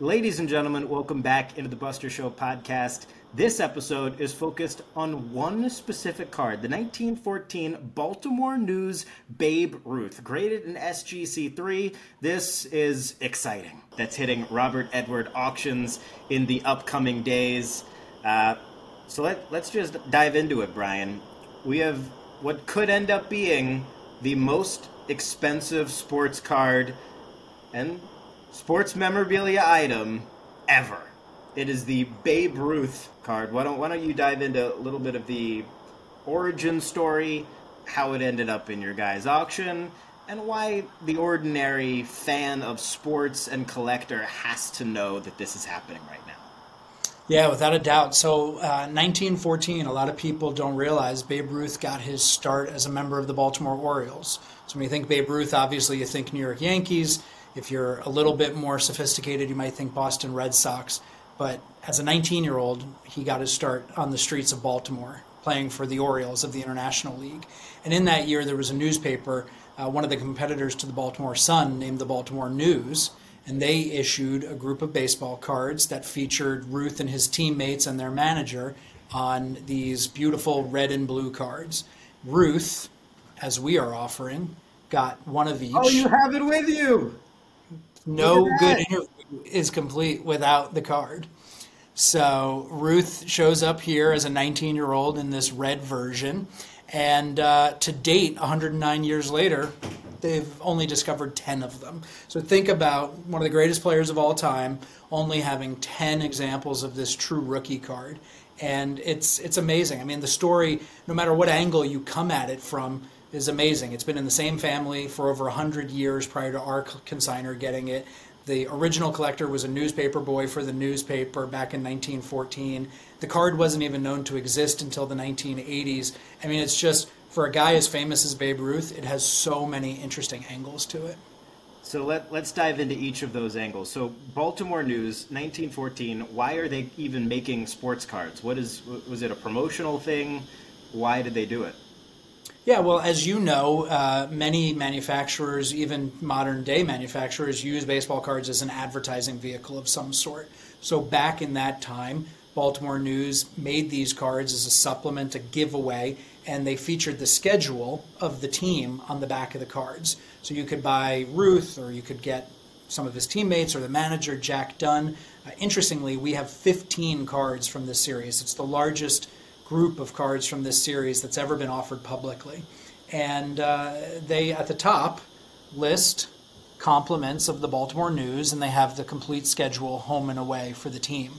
Ladies and gentlemen, welcome back into the Buster Show podcast. This episode is focused on one specific card, the 1914 Baltimore News Babe Ruth, graded in SGC3. This is exciting. That's hitting Robert Edward auctions in the upcoming days. Uh, so let, let's just dive into it, Brian. We have what could end up being the most expensive sports card and sports memorabilia item ever. It is the Babe Ruth card. Why don't Why don't you dive into a little bit of the origin story, how it ended up in your guys' auction, and why the ordinary fan of sports and collector has to know that this is happening right now. Yeah, without a doubt. So, uh, 1914, a lot of people don't realize Babe Ruth got his start as a member of the Baltimore Orioles. So, when you think Babe Ruth, obviously you think New York Yankees. If you're a little bit more sophisticated, you might think Boston Red Sox. But as a 19 year old, he got his start on the streets of Baltimore, playing for the Orioles of the International League. And in that year, there was a newspaper, uh, one of the competitors to the Baltimore Sun, named the Baltimore News. And they issued a group of baseball cards that featured Ruth and his teammates and their manager on these beautiful red and blue cards. Ruth, as we are offering, got one of each. Oh, you have it with you no good interview is complete without the card. So Ruth shows up here as a 19 year old in this red version. And uh, to date, 109 years later, they've only discovered 10 of them. So think about one of the greatest players of all time only having 10 examples of this true rookie card. And it's, it's amazing. I mean, the story, no matter what angle you come at it from, is amazing. It's been in the same family for over 100 years prior to our consigner getting it. The original collector was a newspaper boy for the newspaper back in 1914. The card wasn't even known to exist until the 1980s. I mean, it's just for a guy as famous as Babe Ruth, it has so many interesting angles to it. So let, let's dive into each of those angles. So Baltimore News, 1914. Why are they even making sports cards? What is was it a promotional thing? Why did they do it? Yeah, well, as you know, uh, many manufacturers, even modern day manufacturers, use baseball cards as an advertising vehicle of some sort. So back in that time, Baltimore News made these cards as a supplement, a giveaway, and they featured the schedule of the team on the back of the cards. So you could buy Ruth, or you could get some of his teammates, or the manager, Jack Dunn. Uh, interestingly, we have 15 cards from this series. It's the largest group of cards from this series that's ever been offered publicly. And uh, they, at the top, list compliments of the Baltimore News, and they have the complete schedule home and away for the team.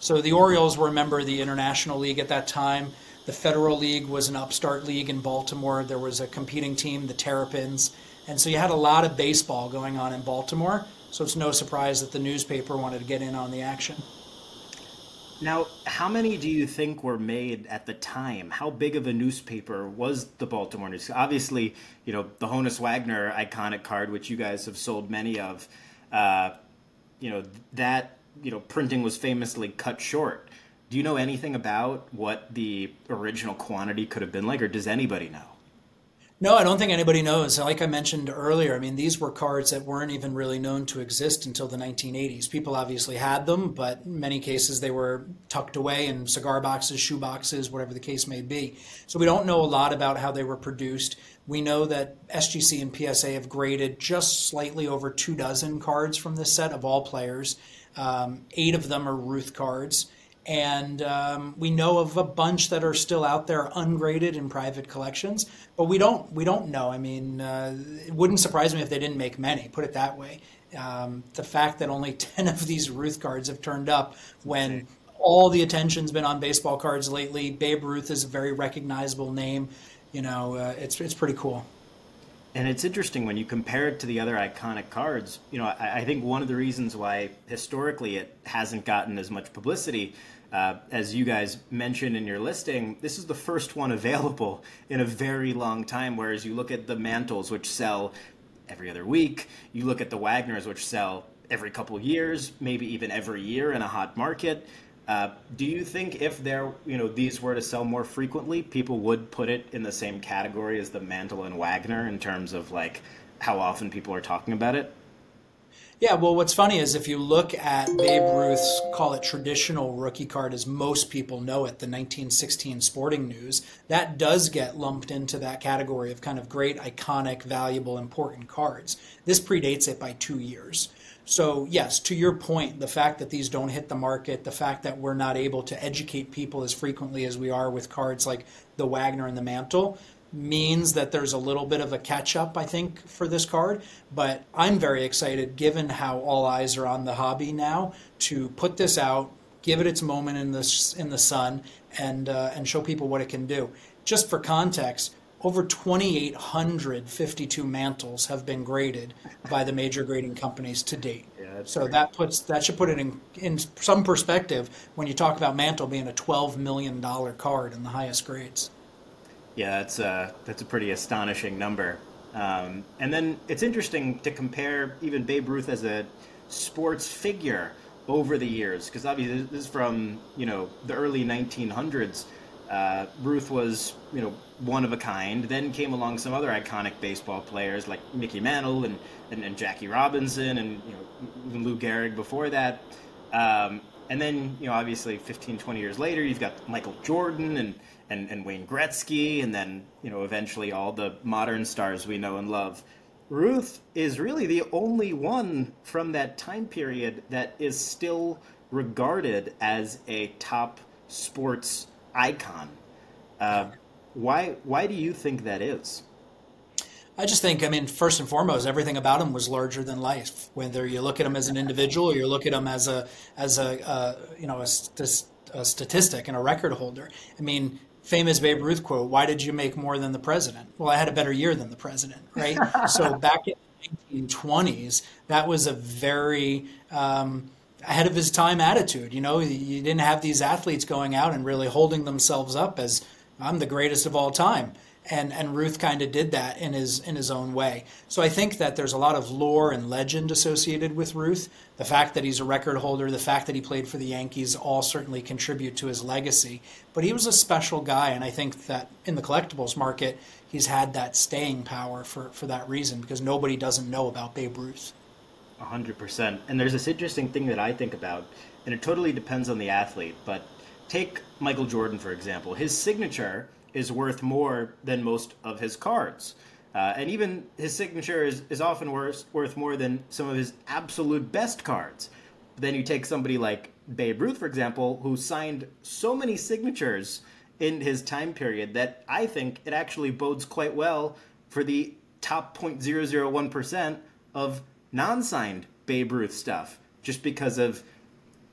So the Orioles were a member of the International League at that time. The Federal League was an upstart league in Baltimore. There was a competing team, the Terrapins. And so you had a lot of baseball going on in Baltimore. So it's no surprise that the newspaper wanted to get in on the action. Now, how many do you think were made at the time? How big of a newspaper was the Baltimore News? Obviously, you know, the Honus Wagner iconic card, which you guys have sold many of, uh, you know, that, you know, printing was famously cut short. Do you know anything about what the original quantity could have been like, or does anybody know? No, I don't think anybody knows. Like I mentioned earlier, I mean, these were cards that weren't even really known to exist until the 1980s. People obviously had them, but in many cases they were tucked away in cigar boxes, shoe boxes, whatever the case may be. So we don't know a lot about how they were produced. We know that SGC and PSA have graded just slightly over two dozen cards from this set of all players. Um, eight of them are Ruth cards and um, we know of a bunch that are still out there ungraded in private collections but we don't we don't know i mean uh, it wouldn't surprise me if they didn't make many put it that way um, the fact that only 10 of these ruth cards have turned up when okay. all the attention's been on baseball cards lately babe ruth is a very recognizable name you know uh, it's, it's pretty cool and it's interesting when you compare it to the other iconic cards. You know, I, I think one of the reasons why historically it hasn't gotten as much publicity, uh, as you guys mentioned in your listing, this is the first one available in a very long time. Whereas you look at the mantles, which sell every other week, you look at the Wagners, which sell every couple years, maybe even every year in a hot market. Uh, do you think if there, you know, these were to sell more frequently, people would put it in the same category as the Mantle and Wagner in terms of like how often people are talking about it? Yeah, well, what's funny is if you look at Babe Ruth's, call it traditional rookie card, as most people know it, the 1916 Sporting News, that does get lumped into that category of kind of great, iconic, valuable, important cards. This predates it by two years. So, yes, to your point, the fact that these don't hit the market, the fact that we're not able to educate people as frequently as we are with cards like the Wagner and the Mantle, means that there's a little bit of a catch up, I think, for this card. But I'm very excited, given how all eyes are on the hobby now, to put this out, give it its moment in the in the sun, and uh, and show people what it can do. Just for context, over 2,852 mantles have been graded by the major grading companies to date. Yeah, so great. that puts that should put it in in some perspective when you talk about mantle being a 12 million dollar card in the highest grades. Yeah, that's a that's a pretty astonishing number. Um, and then it's interesting to compare even Babe Ruth as a sports figure over the years, because obviously this is from you know the early 1900s. Uh, Ruth was you know one of a kind. Then came along some other iconic baseball players like Mickey Mantle and, and, and Jackie Robinson and you know even Lou Gehrig before that. Um, and then you know obviously 15, 20 years later, you've got Michael Jordan and and, and Wayne Gretzky, and then you know eventually all the modern stars we know and love. Ruth is really the only one from that time period that is still regarded as a top sports icon. Uh, why why do you think that is? I just think, I mean, first and foremost, everything about him was larger than life. Whether you look at him as an individual, or you look at him as a as a uh, you know a, st- a statistic and a record holder. I mean, famous Babe Ruth quote, why did you make more than the president? Well, I had a better year than the president, right? so back in the 1920s, that was a very um, ahead of his time attitude. You know, you didn't have these athletes going out and really holding themselves up as I'm the greatest of all time and and Ruth kind of did that in his in his own way. So I think that there's a lot of lore and legend associated with Ruth. The fact that he's a record holder, the fact that he played for the Yankees, all certainly contribute to his legacy. But he was a special guy, and I think that in the collectibles market, he's had that staying power for for that reason because nobody doesn't know about Babe Ruth. hundred percent. And there's this interesting thing that I think about, and it totally depends on the athlete. But take Michael Jordan for example. His signature is worth more than most of his cards. Uh, and even his signature is, is often worth, worth more than some of his absolute best cards. But then you take somebody like Babe Ruth, for example, who signed so many signatures in his time period that I think it actually bodes quite well for the top 0.001% of non signed Babe Ruth stuff, just because of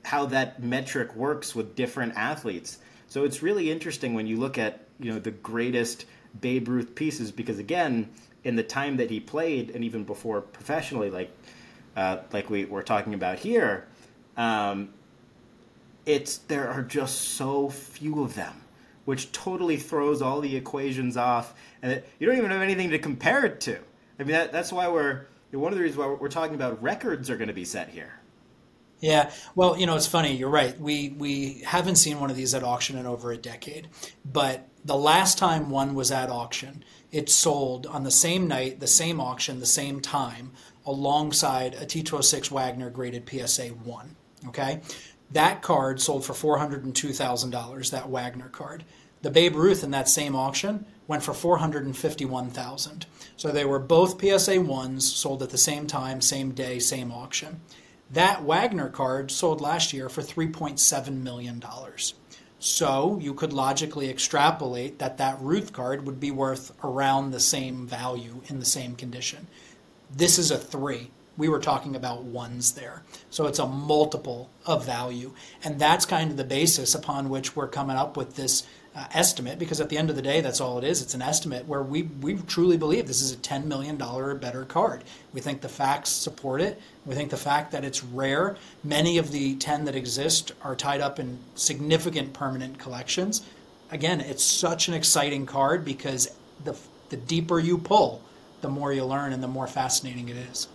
how that metric works with different athletes. So it's really interesting when you look at you know the greatest Babe Ruth pieces because again, in the time that he played and even before professionally, like uh, like we were talking about here, um, it's there are just so few of them, which totally throws all the equations off, and it, you don't even have anything to compare it to. I mean, that, that's why we're one of the reasons why we're talking about records are going to be set here. Yeah, well, you know, it's funny. You're right. We we haven't seen one of these at auction in over a decade, but the last time one was at auction, it sold on the same night, the same auction, the same time, alongside a T206 Wagner graded PSA one. Okay, that card sold for four hundred and two thousand dollars. That Wagner card. The Babe Ruth in that same auction went for four hundred and fifty-one thousand. So they were both PSA ones sold at the same time, same day, same auction. That Wagner card sold last year for $3.7 million. So you could logically extrapolate that that Ruth card would be worth around the same value in the same condition. This is a three. We were talking about ones there. So it's a multiple of value. And that's kind of the basis upon which we're coming up with this uh, estimate because at the end of the day, that's all it is. It's an estimate where we, we truly believe this is a $10 million or better card. We think the facts support it. We think the fact that it's rare, many of the 10 that exist are tied up in significant permanent collections. Again, it's such an exciting card because the, the deeper you pull, the more you learn and the more fascinating it is.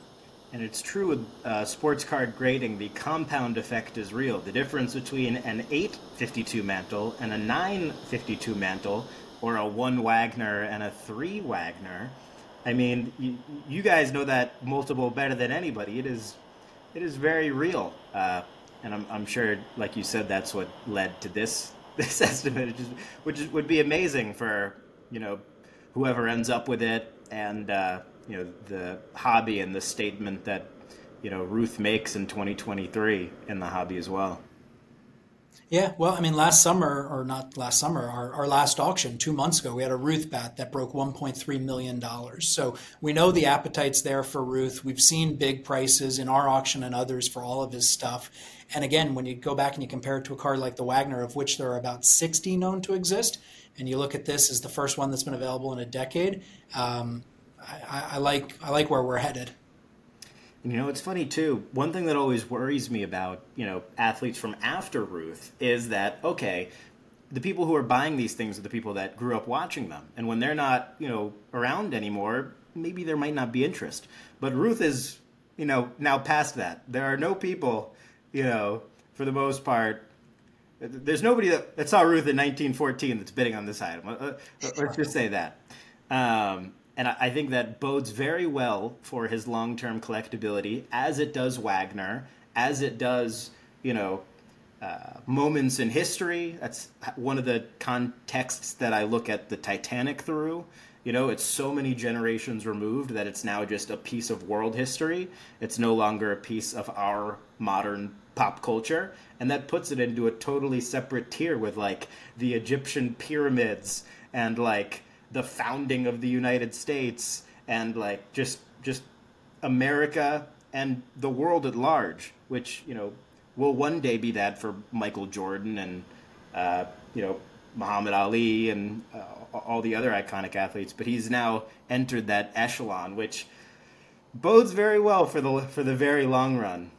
And it's true with uh, sports card grading, the compound effect is real. The difference between an 852 mantle and a 952 mantle, or a 1 Wagner and a 3 Wagner, I mean, you, you guys know that multiple better than anybody. It is it is very real. Uh, and I'm, I'm sure, like you said, that's what led to this this estimate, which, would be amazing for you know whoever ends up with it, and uh, you know the hobby and the statement that you know Ruth makes in 2023 in the hobby as well. Yeah, well, I mean, last summer, or not last summer, our, our last auction two months ago, we had a Ruth bat that broke $1.3 million. So we know the appetite's there for Ruth. We've seen big prices in our auction and others for all of his stuff. And again, when you go back and you compare it to a card like the Wagner, of which there are about 60 known to exist, and you look at this as the first one that's been available in a decade, um, I, I, like I like where we're headed. You know, it's funny too. One thing that always worries me about, you know, athletes from after Ruth is that, okay, the people who are buying these things are the people that grew up watching them. And when they're not, you know, around anymore, maybe there might not be interest. But Ruth is, you know, now past that. There are no people, you know, for the most part, there's nobody that, that saw Ruth in 1914 that's bidding on this item. Uh, uh, let's just say that. Um, and I think that bodes very well for his long term collectability, as it does Wagner, as it does, you know, uh, moments in history. That's one of the contexts that I look at the Titanic through. You know, it's so many generations removed that it's now just a piece of world history. It's no longer a piece of our modern pop culture. And that puts it into a totally separate tier with like the Egyptian pyramids and like the founding of the United States and like just just America and the world at large, which you know will one day be that for Michael Jordan and uh, you know Muhammad Ali and uh, all the other iconic athletes. But he's now entered that echelon, which bodes very well for the for the very long run.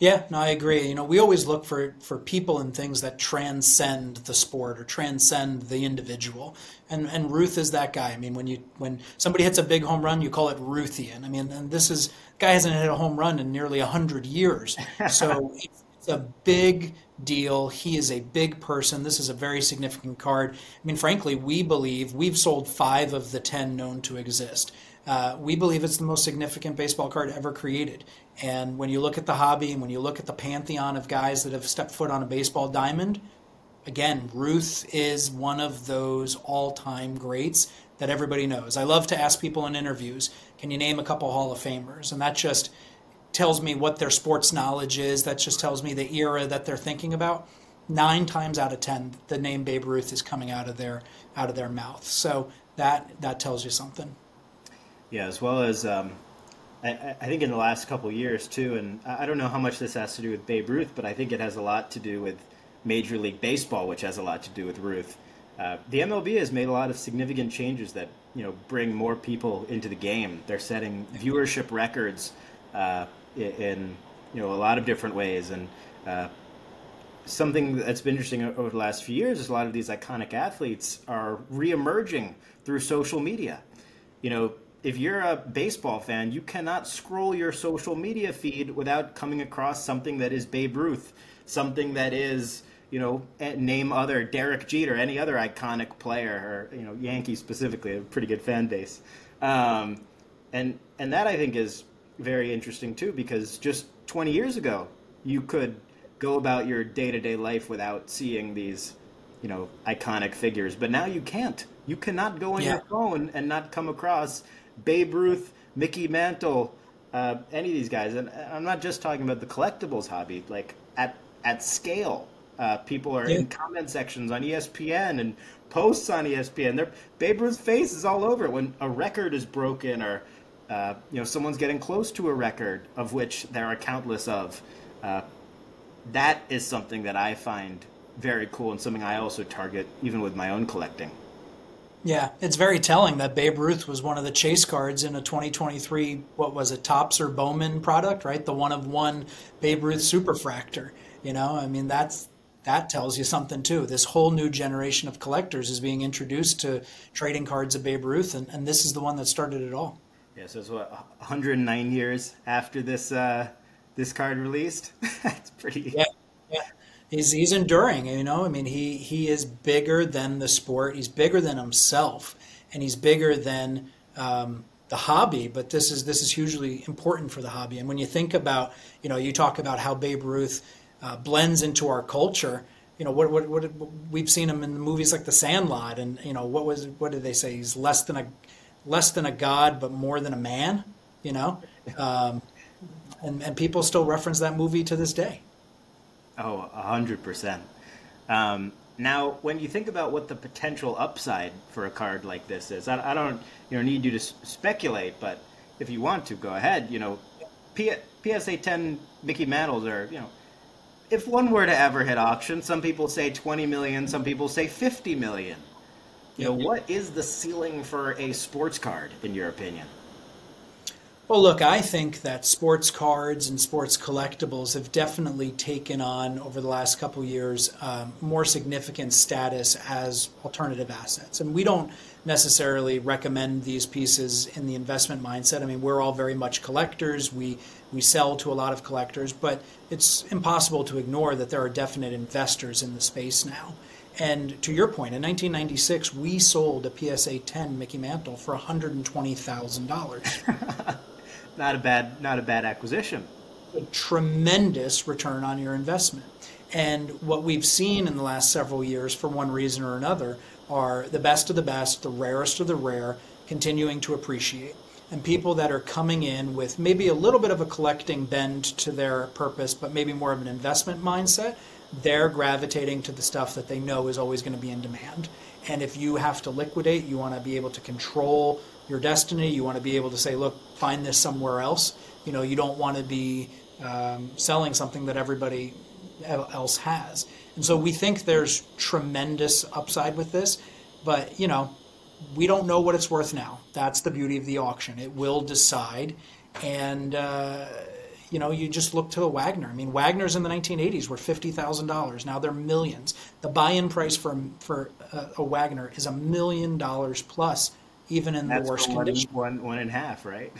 Yeah, no, I agree. You know, we always look for for people and things that transcend the sport or transcend the individual. And and Ruth is that guy. I mean, when you when somebody hits a big home run, you call it Ruthian. I mean, and this is guy hasn't hit a home run in nearly hundred years. So it's, it's a big deal. He is a big person. This is a very significant card. I mean, frankly, we believe we've sold five of the ten known to exist. Uh, we believe it's the most significant baseball card ever created. And when you look at the hobby and when you look at the pantheon of guys that have stepped foot on a baseball diamond, again, Ruth is one of those all time greats that everybody knows. I love to ask people in interviews, can you name a couple Hall of Famers? And that just tells me what their sports knowledge is. That just tells me the era that they're thinking about. Nine times out of ten, the name Babe Ruth is coming out of their out of their mouth. So that that tells you something. Yeah, as well as um, I, I, think in the last couple years too, and I don't know how much this has to do with Babe Ruth, but I think it has a lot to do with Major League Baseball, which has a lot to do with Ruth. Uh, the MLB has made a lot of significant changes that you know bring more people into the game. They're setting viewership records uh, in you know a lot of different ways, and uh, something that's been interesting over the last few years is a lot of these iconic athletes are reemerging through social media. You know, if you're a baseball fan, you cannot scroll your social media feed without coming across something that is Babe Ruth, something that is, you know, name other Derek Jeter, any other iconic player, or you know, Yankees specifically, a pretty good fan base, um, and and that I think is very interesting too, because just 20 years ago, you could go about your day to day life without seeing these, you know, iconic figures, but now you can't. You cannot go on yeah. your phone and not come across Babe Ruth, Mickey Mantle, uh, any of these guys. And I'm not just talking about the collectibles hobby. Like at at scale, uh, people are yeah. in comment sections on ESPN and posts on ESPN. Their Babe Ruth's face is all over it when a record is broken or uh, you know someone's getting close to a record of which there are countless of. Uh, that is something that I find very cool and something I also target even with my own collecting. Yeah, it's very telling that Babe Ruth was one of the chase cards in a 2023, what was it, Topps or Bowman product, right? The one of one Babe Ruth Superfractor. You know, I mean, that's that tells you something too. This whole new generation of collectors is being introduced to trading cards of Babe Ruth, and, and this is the one that started it all. Yeah, so it's what 109 years after this uh, this card released. that's pretty. Yeah he's he's enduring. You know, I mean, he he is bigger than the sport. He's bigger than himself, and he's bigger than um, the hobby, but this is this is hugely important for the hobby. And when you think about, you know, you talk about how Babe Ruth uh, blends into our culture. You know, what, what what we've seen him in the movies like The Sandlot, and you know, what was what did they say? He's less than a less than a god, but more than a man. You know, um, and and people still reference that movie to this day. Oh, a hundred percent. Um, now, when you think about what the potential upside for a card like this is, I, I don't you know need you to speculate, but if you want to, go ahead. You know, P- PSA 10 Mickey Mantles are you know, if one were to ever hit auction, some people say 20 million, some people say 50 million. You know, what is the ceiling for a sports card in your opinion? Well, look, I think that sports cards and sports collectibles have definitely taken on over the last couple years um, more significant status as alternative assets. And we don't necessarily recommend these pieces in the investment mindset. I mean, we're all very much collectors. We we sell to a lot of collectors, but it's impossible to ignore that there are definite investors in the space now. And to your point, in 1996, we sold a PSA 10 Mickey Mantle for $120,000. not a bad not a bad acquisition. A tremendous return on your investment. And what we've seen in the last several years, for one reason or another, are the best of the best, the rarest of the rare, continuing to appreciate. And people that are coming in with maybe a little bit of a collecting bend to their purpose, but maybe more of an investment mindset, they're gravitating to the stuff that they know is always going to be in demand. And if you have to liquidate, you want to be able to control your destiny. You want to be able to say, look, find this somewhere else. You know, you don't want to be um, selling something that everybody else has. And so we think there's tremendous upside with this, but you know, we don't know what it's worth now. That's the beauty of the auction. It will decide, and uh, you know, you just look to the Wagner. I mean, Wagners in the 1980s were fifty thousand dollars. Now they're millions. The buy-in price for for a, a Wagner is a million dollars plus even in That's the worst one, condition. One, one and a half, right?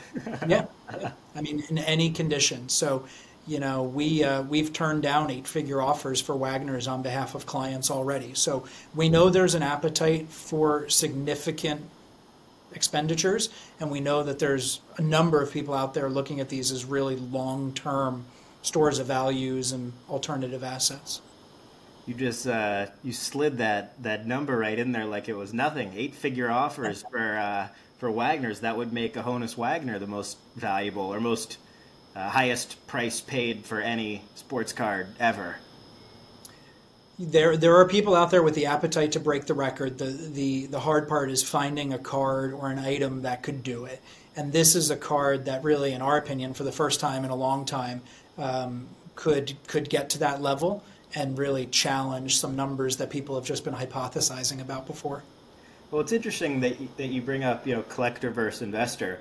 yeah. yeah. I mean, in any condition. So, you know, we uh, we've turned down eight-figure offers for Wagner's on behalf of clients already. So we know there's an appetite for significant expenditures, and we know that there's a number of people out there looking at these as really long-term stores of values and alternative assets you just uh, you slid that that number right in there like it was nothing. Eight figure offers for uh, for Wagner's that would make a Honus Wagner the most valuable or most uh, highest price paid for any sports card ever. There there are people out there with the appetite to break the record. The the the hard part is finding a card or an item that could do it. And this is a card that really, in our opinion, for the first time in a long time, um, could could get to that level and really challenge some numbers that people have just been hypothesizing about before. Well, it's interesting that you, that you bring up, you know, collector versus investor.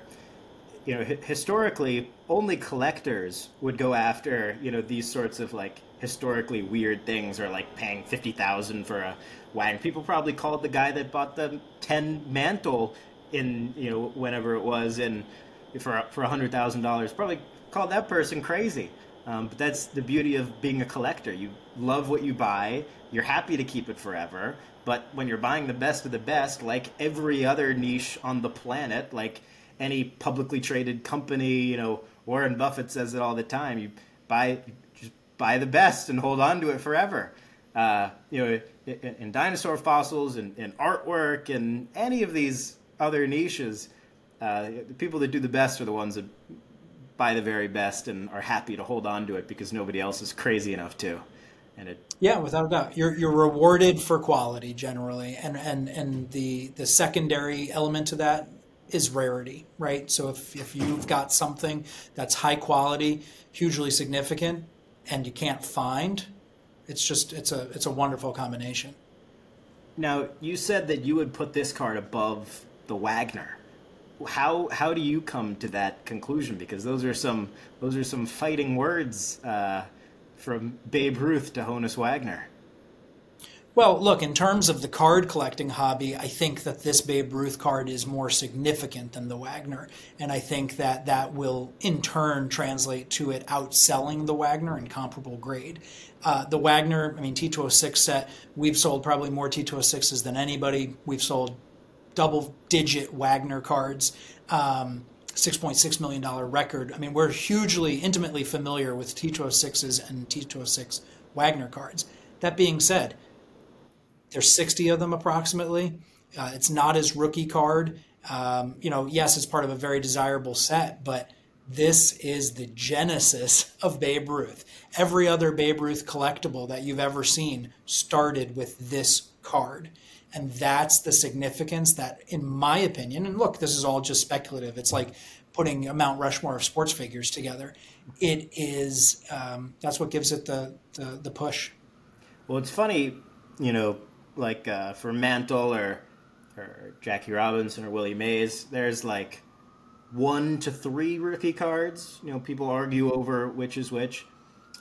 You know, historically, only collectors would go after, you know, these sorts of like historically weird things, or like paying fifty thousand for a Wagner. People probably called the guy that bought the ten mantle in, you know, whenever it was, in for for a hundred thousand dollars. Probably called that person crazy. Um, but that's the beauty of being a collector. You love what you buy, you're happy to keep it forever. But when you're buying the best of the best, like every other niche on the planet, like any publicly traded company, you know, Warren Buffett says it all the time. You buy, just buy the best and hold on to it forever. Uh, you know, in, in dinosaur fossils and in, in, artwork and any of these other niches, uh, the people that do the best are the ones that buy the very best and are happy to hold on to it because nobody else is crazy enough to. And it yeah, without a doubt, you're you're rewarded for quality generally, and and and the the secondary element to that is rarity, right? So if if you've got something that's high quality, hugely significant, and you can't find, it's just it's a it's a wonderful combination. Now you said that you would put this card above the Wagner how how do you come to that conclusion? Because those are some those are some fighting words uh, from Babe Ruth to Honus Wagner. Well, look, in terms of the card collecting hobby, I think that this Babe Ruth card is more significant than the Wagner. And I think that that will in turn translate to it outselling the Wagner in comparable grade. Uh, the Wagner, I mean, T206 set, we've sold probably more T206s than anybody. We've sold double digit Wagner cards. Um, $6.6 million record. I mean, we're hugely, intimately familiar with T206s and T206 Wagner cards. That being said, there's 60 of them approximately. Uh, it's not his rookie card. Um, you know, yes, it's part of a very desirable set, but this is the genesis of Babe Ruth. Every other Babe Ruth collectible that you've ever seen started with this card. And that's the significance that, in my opinion, and look, this is all just speculative. It's like putting a Mount Rushmore of sports figures together. It is, um, that's what gives it the, the, the, push. Well, it's funny, you know, like uh, for Mantle or, or Jackie Robinson or Willie Mays, there's like one to three rookie cards. You know, people argue over which is which.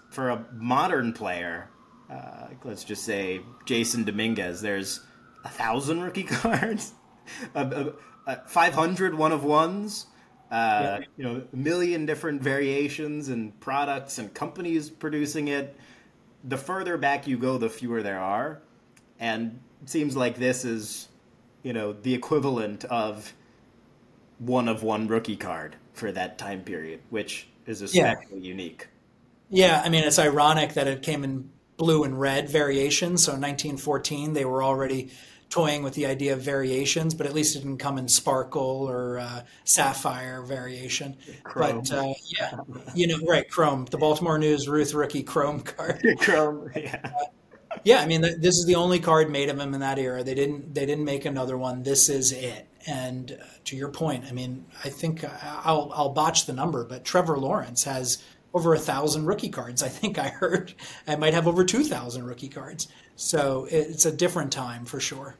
For a modern player, uh, let's just say Jasson Dominguez, there's a thousand rookie cards, a, a, a 500 one of ones, uh, yeah. you know, a million different variations and products and companies producing it. The further back you go, the fewer there are, and it seems like this is, you know, the equivalent of one of one rookie card for that time period, which is especially yeah. unique. Yeah, I mean, it's ironic that it came in blue and red variations. So in 1914, they were already toying with the idea of variations, but at least it didn't come in sparkle or uh, sapphire variation. Chrome. But uh, yeah, you know, right, Chrome, the Baltimore News Ruth rookie Chrome card. Chrome, yeah. Uh, yeah, I mean, this is the only card made of him in that era. They didn't they didn't make another one. This is it. And uh, to your point, I mean, I think I'll I'll botch the number, but Trevor Lawrence has over a thousand rookie cards. I think I heard I might have over two thousand rookie cards. So it's a different time for sure.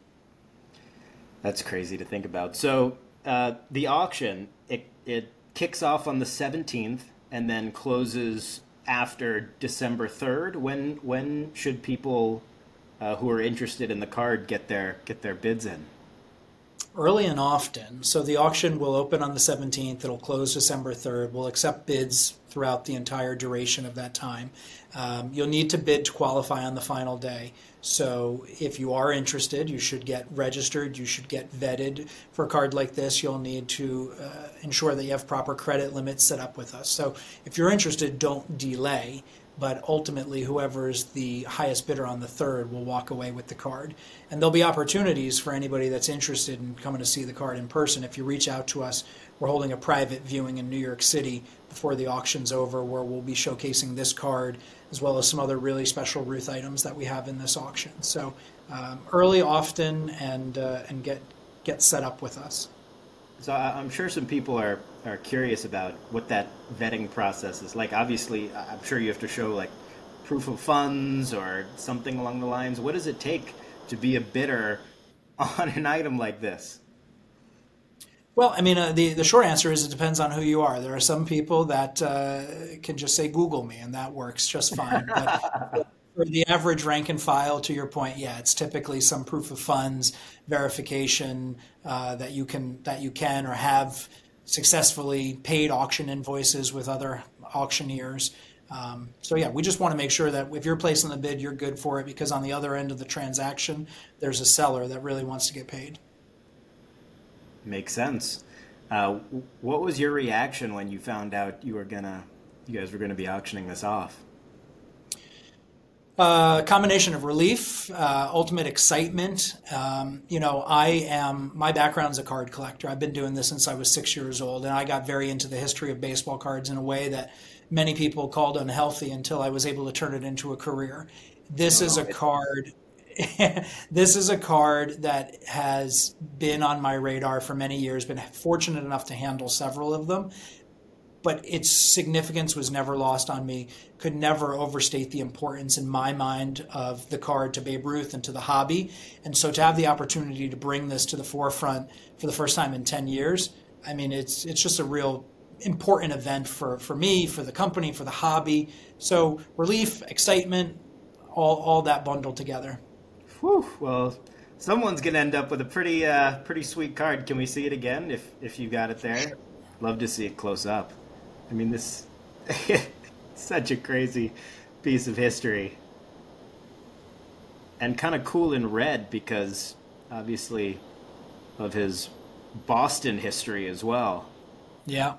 That's crazy to think about. So uh, the auction it it kicks off on the seventeenth and then closes after December third. When when should people uh, who are interested in the card get their get their bids in? early and often. So the auction will open on the 17th. It'll close December 3rd. We'll accept bids throughout the entire duration of that time. Um, you'll need to bid to qualify on the final day. So if you are interested, you should get registered. You should get vetted for a card like this. You'll need to uh, ensure that you have proper credit limits set up with us. So if you're interested, don't delay but ultimately whoever is the highest bidder on the third will walk away with the card. And there'll be opportunities for anybody that's interested in coming to see the card in person. If you reach out to us, we're holding a private viewing in New York City before the auction's over where we'll be showcasing this card as well as some other really special Ruth items that we have in this auction. So um, early, often, and uh, and get get set up with us. So I'm sure some people are, are curious about what that vetting process is like. Obviously, I'm sure you have to show like proof of funds or something along the lines. What does it take to be a bidder on an item like this? Well, I mean, uh, the the short answer is it depends on who you are. There are some people that uh, can just say Google me, and that works just fine. But for the average rank and file, to your point, yeah, it's typically some proof of funds verification uh, that you can that you can or have successfully paid auction invoices with other auctioneers. Um, so yeah, we just want to make sure that if you're placing the bid, you're good for it because on the other end of the transaction, there's a seller that really wants to get paid. Makes sense. Uh, what was your reaction when you found out you were gonna, you guys were gonna be auctioning this off? Uh, combination of relief, uh, ultimate excitement. Um, you know, I am, my background is a card collector. I've been doing this since I was six years old, and I got very into the history of baseball cards in a way that many people called unhealthy until I was able to turn it into a career. This is a card. this is a card that has been on my radar for many years, been fortunate enough to handle several of them but its significance was never lost on me. Could never overstate the importance in my mind of the card to Babe Ruth and to the hobby. And so to have the opportunity to bring this to the forefront for the first time in 10 years, I mean, it's it's just a real important event for, for me, for the company, for the hobby. So relief, excitement, all, all that bundled together. Whew, well, someone's gonna end up with a pretty uh, pretty sweet card. Can we see it again if if you got it there? Love to see it close up. I mean, this such a crazy piece of history, and kind of cool in red because obviously of his Boston history as well. Yeah.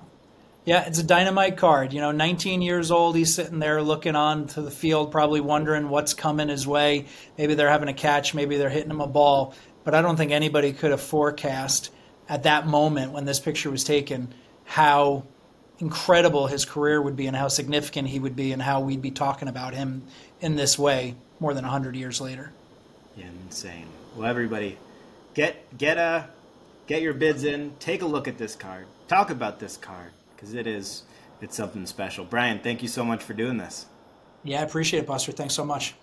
Yeah, it's a dynamite card. You know, 19 years old, he's sitting there looking on to the field, probably wondering what's coming his way. Maybe they're having a catch, maybe they're hitting him a ball. But I don't think anybody could have forecast at that moment when this picture was taken how incredible his career would be and how significant he would be and how we'd be talking about him in this way more than 100 years later. Yeah, Insane. Well, everybody, get get a get your bids in. Take a look at this card. Talk about this card because it is it's something special. Brian, thank you so much for doing this. Yeah, I appreciate it, Buster. Thanks so much.